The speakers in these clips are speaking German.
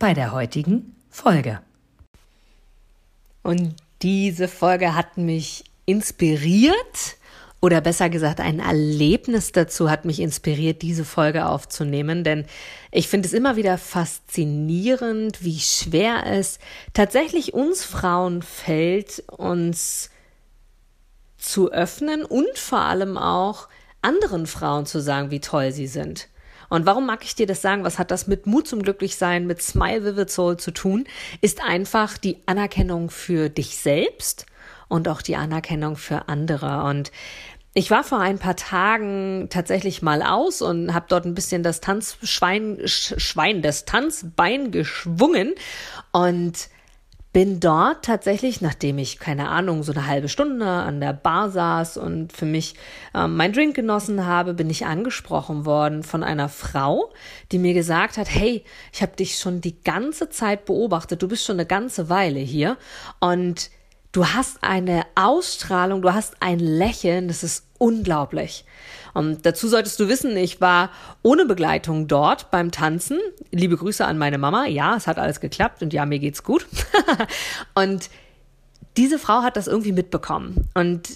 bei der heutigen Folge. Und diese Folge hat mich inspiriert oder besser gesagt ein Erlebnis dazu hat mich inspiriert, diese Folge aufzunehmen, denn ich finde es immer wieder faszinierend, wie schwer es tatsächlich uns Frauen fällt, uns zu öffnen und vor allem auch anderen Frauen zu sagen, wie toll sie sind. Und warum mag ich dir das sagen? Was hat das mit Mut zum Glücklichsein, mit Smile Vivid Soul zu tun? Ist einfach die Anerkennung für dich selbst und auch die Anerkennung für andere. Und ich war vor ein paar Tagen tatsächlich mal aus und habe dort ein bisschen das Tanzschwein, Schwein, das Tanzbein geschwungen und bin dort tatsächlich, nachdem ich, keine Ahnung, so eine halbe Stunde an der Bar saß und für mich ähm, mein Drink genossen habe, bin ich angesprochen worden von einer Frau, die mir gesagt hat, hey, ich habe dich schon die ganze Zeit beobachtet, du bist schon eine ganze Weile hier und du hast eine Ausstrahlung, du hast ein Lächeln, das ist unglaublich. Und dazu solltest du wissen, ich war ohne Begleitung dort beim Tanzen. Liebe Grüße an meine Mama. Ja, es hat alles geklappt und ja, mir geht's gut. und diese Frau hat das irgendwie mitbekommen. Und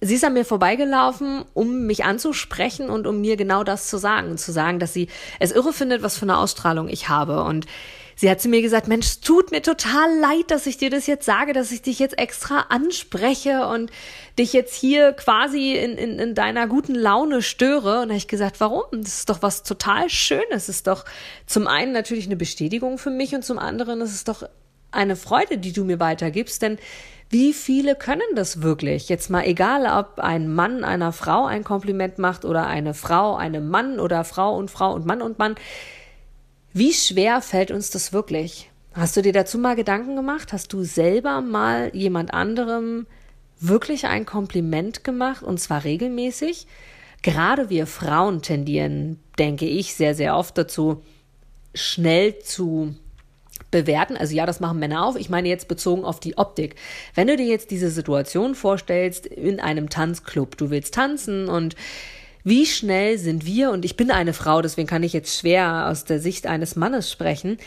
sie ist an mir vorbeigelaufen, um mich anzusprechen und um mir genau das zu sagen. Zu sagen, dass sie es irre findet, was für eine Ausstrahlung ich habe. Und Sie hat zu mir gesagt, Mensch, tut mir total leid, dass ich dir das jetzt sage, dass ich dich jetzt extra anspreche und dich jetzt hier quasi in, in, in deiner guten Laune störe. Und da habe ich gesagt, warum? Das ist doch was total Schönes. Es ist doch zum einen natürlich eine Bestätigung für mich und zum anderen ist es doch eine Freude, die du mir weitergibst, denn wie viele können das wirklich? Jetzt mal egal, ob ein Mann einer Frau ein Kompliment macht oder eine Frau einem Mann oder Frau und Frau und Mann und Mann. Wie schwer fällt uns das wirklich? Hast du dir dazu mal Gedanken gemacht? Hast du selber mal jemand anderem wirklich ein Kompliment gemacht und zwar regelmäßig? Gerade wir Frauen tendieren, denke ich, sehr, sehr oft dazu, schnell zu bewerten. Also ja, das machen Männer auch. Ich meine jetzt bezogen auf die Optik. Wenn du dir jetzt diese Situation vorstellst in einem Tanzclub, du willst tanzen und wie schnell sind wir, und ich bin eine Frau, deswegen kann ich jetzt schwer aus der Sicht eines Mannes sprechen,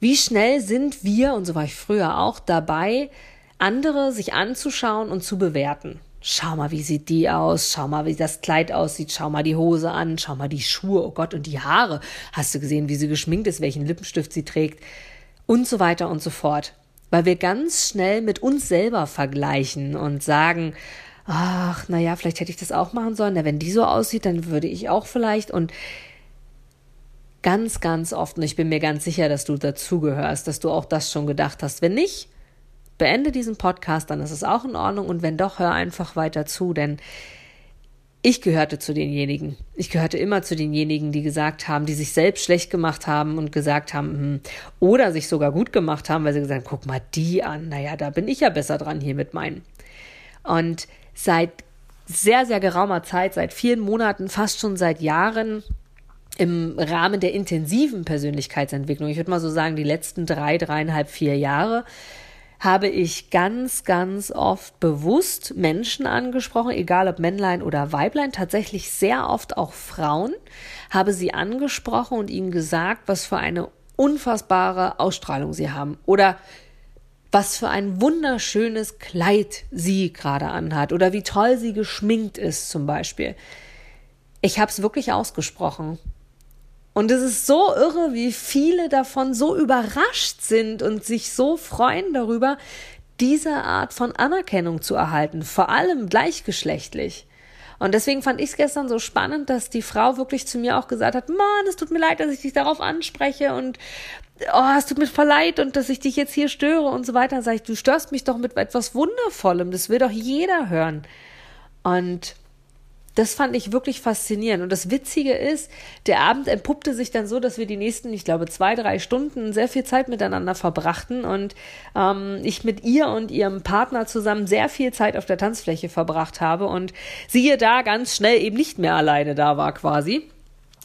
wie schnell sind wir, und so war ich früher auch, dabei, andere sich anzuschauen und zu bewerten. Schau mal, wie sieht die aus? Schau mal, wie das Kleid aussieht. Schau mal die Hose an. Schau mal die Schuhe. Oh Gott, und die Haare. Hast du gesehen, wie sie geschminkt ist, welchen Lippenstift sie trägt? Und so weiter und so fort. Weil wir ganz schnell mit uns selber vergleichen und sagen, ach, naja, vielleicht hätte ich das auch machen sollen. Na, wenn die so aussieht, dann würde ich auch vielleicht. Und ganz, ganz oft, und ich bin mir ganz sicher, dass du dazugehörst, dass du auch das schon gedacht hast. Wenn nicht, beende diesen Podcast, dann ist es auch in Ordnung. Und wenn doch, hör einfach weiter zu, denn ich gehörte zu denjenigen. Ich gehörte immer zu denjenigen, die gesagt haben, die sich selbst schlecht gemacht haben und gesagt haben, hm, oder sich sogar gut gemacht haben, weil sie gesagt haben, guck mal die an, naja, da bin ich ja besser dran hier mit meinen. Und seit sehr, sehr geraumer Zeit, seit vielen Monaten, fast schon seit Jahren im Rahmen der intensiven Persönlichkeitsentwicklung, ich würde mal so sagen, die letzten drei, dreieinhalb, vier Jahre, habe ich ganz, ganz oft bewusst Menschen angesprochen, egal ob Männlein oder Weiblein, tatsächlich sehr oft auch Frauen, habe sie angesprochen und ihnen gesagt, was für eine unfassbare Ausstrahlung sie haben. Oder was für ein wunderschönes Kleid sie gerade anhat oder wie toll sie geschminkt ist zum Beispiel. Ich habe es wirklich ausgesprochen. Und es ist so irre, wie viele davon so überrascht sind und sich so freuen darüber, diese Art von Anerkennung zu erhalten, vor allem gleichgeschlechtlich. Und deswegen fand ich es gestern so spannend, dass die Frau wirklich zu mir auch gesagt hat, Mann, es tut mir leid, dass ich dich darauf anspreche und oh, es tut mir voll leid und dass ich dich jetzt hier störe und so weiter. Sage ich, du störst mich doch mit etwas Wundervollem, das will doch jeder hören. Und das fand ich wirklich faszinierend. Und das Witzige ist, der Abend entpuppte sich dann so, dass wir die nächsten, ich glaube, zwei, drei Stunden sehr viel Zeit miteinander verbrachten und ähm, ich mit ihr und ihrem Partner zusammen sehr viel Zeit auf der Tanzfläche verbracht habe und sie da ganz schnell eben nicht mehr alleine da war quasi.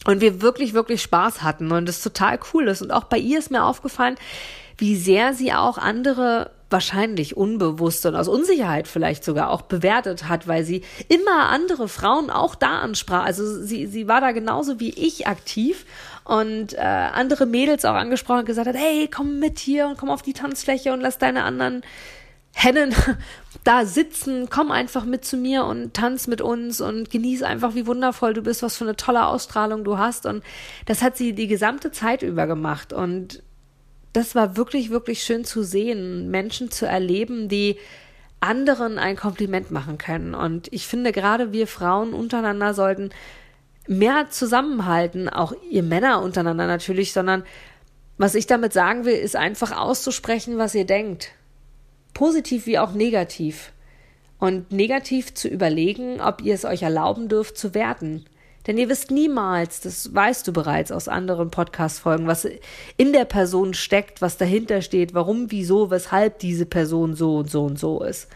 Und wir wirklich, wirklich Spaß hatten und es total cool ist. Und auch bei ihr ist mir aufgefallen, wie sehr sie auch andere wahrscheinlich unbewusst und aus Unsicherheit vielleicht sogar auch bewertet hat, weil sie immer andere Frauen auch da ansprach. Also sie, sie war da genauso wie ich aktiv und äh, andere Mädels auch angesprochen und gesagt hat, hey, komm mit hier und komm auf die Tanzfläche und lass deine anderen Hennen da sitzen, komm einfach mit zu mir und tanz mit uns und genieß einfach, wie wundervoll du bist, was für eine tolle Ausstrahlung du hast. Und das hat sie die gesamte Zeit über gemacht. Und das war wirklich, wirklich schön zu sehen, Menschen zu erleben, die anderen ein Kompliment machen können. Und ich finde, gerade wir Frauen untereinander sollten mehr zusammenhalten, auch ihr Männer untereinander natürlich, sondern was ich damit sagen will, ist einfach auszusprechen, was ihr denkt. Positiv wie auch negativ. Und negativ zu überlegen, ob ihr es euch erlauben dürft zu werten. Denn ihr wisst niemals, das weißt du bereits aus anderen Podcast-Folgen, was in der Person steckt, was dahinter steht, warum, wieso, weshalb diese Person so und so und so ist.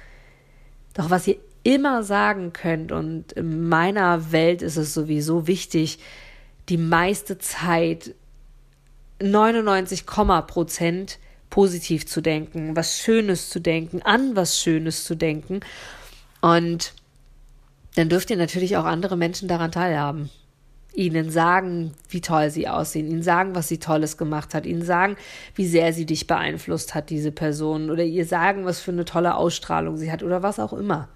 Doch was ihr immer sagen könnt, und in meiner Welt ist es sowieso wichtig, die meiste Zeit 99, Prozent positiv zu denken, was Schönes zu denken, an was Schönes zu denken. Und dann dürft ihr natürlich auch andere Menschen daran teilhaben. Ihnen sagen, wie toll sie aussehen, ihnen sagen, was sie Tolles gemacht hat, ihnen sagen, wie sehr sie dich beeinflusst hat, diese Person, oder ihr sagen, was für eine tolle Ausstrahlung sie hat, oder was auch immer.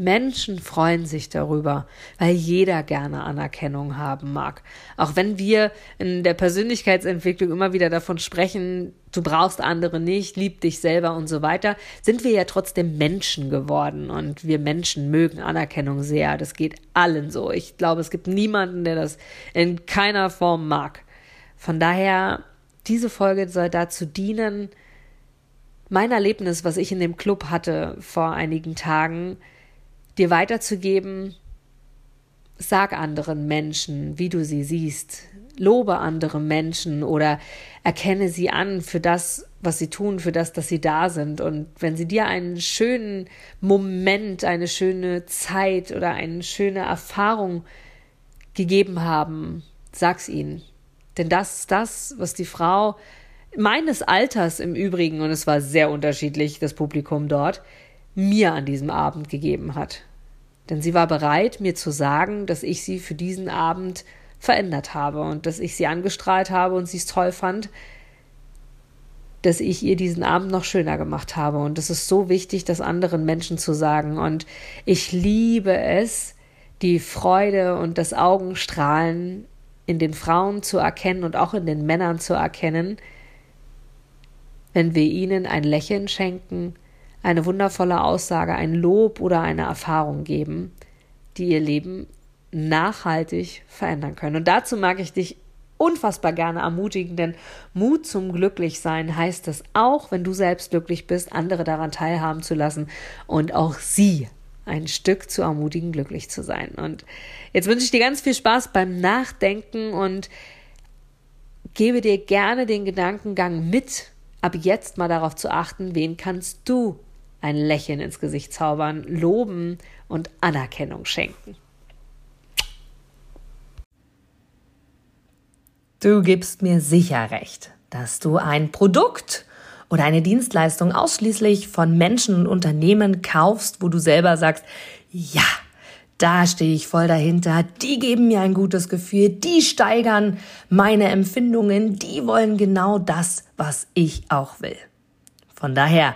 Menschen freuen sich darüber, weil jeder gerne Anerkennung haben mag. Auch wenn wir in der Persönlichkeitsentwicklung immer wieder davon sprechen, du brauchst andere nicht, lieb dich selber und so weiter, sind wir ja trotzdem Menschen geworden und wir Menschen mögen Anerkennung sehr. Das geht allen so. Ich glaube, es gibt niemanden, der das in keiner Form mag. Von daher, diese Folge soll dazu dienen, mein Erlebnis, was ich in dem Club hatte vor einigen Tagen, dir weiterzugeben, sag anderen Menschen, wie du sie siehst, lobe andere Menschen oder erkenne sie an für das, was sie tun, für das, dass sie da sind. Und wenn sie dir einen schönen Moment, eine schöne Zeit oder eine schöne Erfahrung gegeben haben, sag's ihnen. Denn das ist das, was die Frau meines Alters im Übrigen, und es war sehr unterschiedlich, das Publikum dort, mir an diesem Abend gegeben hat. Denn sie war bereit, mir zu sagen, dass ich sie für diesen Abend verändert habe und dass ich sie angestrahlt habe und sie es toll fand, dass ich ihr diesen Abend noch schöner gemacht habe. Und es ist so wichtig, das anderen Menschen zu sagen. Und ich liebe es, die Freude und das Augenstrahlen in den Frauen zu erkennen und auch in den Männern zu erkennen, wenn wir ihnen ein Lächeln schenken, eine wundervolle Aussage, ein Lob oder eine Erfahrung geben, die ihr Leben nachhaltig verändern können. Und dazu mag ich dich unfassbar gerne ermutigen, denn Mut zum Glücklichsein heißt es auch, wenn du selbst glücklich bist, andere daran teilhaben zu lassen und auch sie ein Stück zu ermutigen, glücklich zu sein. Und jetzt wünsche ich dir ganz viel Spaß beim Nachdenken und gebe dir gerne den Gedankengang mit, ab jetzt mal darauf zu achten, wen kannst du ein Lächeln ins Gesicht zaubern, loben und Anerkennung schenken. Du gibst mir sicher recht, dass du ein Produkt oder eine Dienstleistung ausschließlich von Menschen und Unternehmen kaufst, wo du selber sagst, ja, da stehe ich voll dahinter, die geben mir ein gutes Gefühl, die steigern meine Empfindungen, die wollen genau das, was ich auch will. Von daher,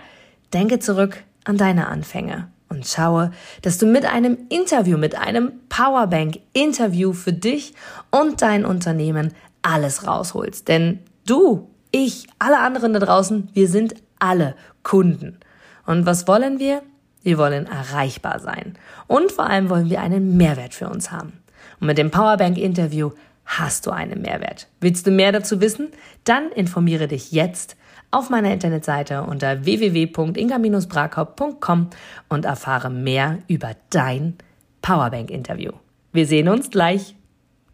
Denke zurück an deine Anfänge und schaue, dass du mit einem Interview, mit einem Powerbank-Interview für dich und dein Unternehmen alles rausholst. Denn du, ich, alle anderen da draußen, wir sind alle Kunden. Und was wollen wir? Wir wollen erreichbar sein. Und vor allem wollen wir einen Mehrwert für uns haben. Und mit dem Powerbank-Interview hast du einen Mehrwert. Willst du mehr dazu wissen? Dann informiere dich jetzt auf meiner Internetseite unter www.inga-brakop.com und erfahre mehr über dein Powerbank Interview. Wir sehen uns gleich.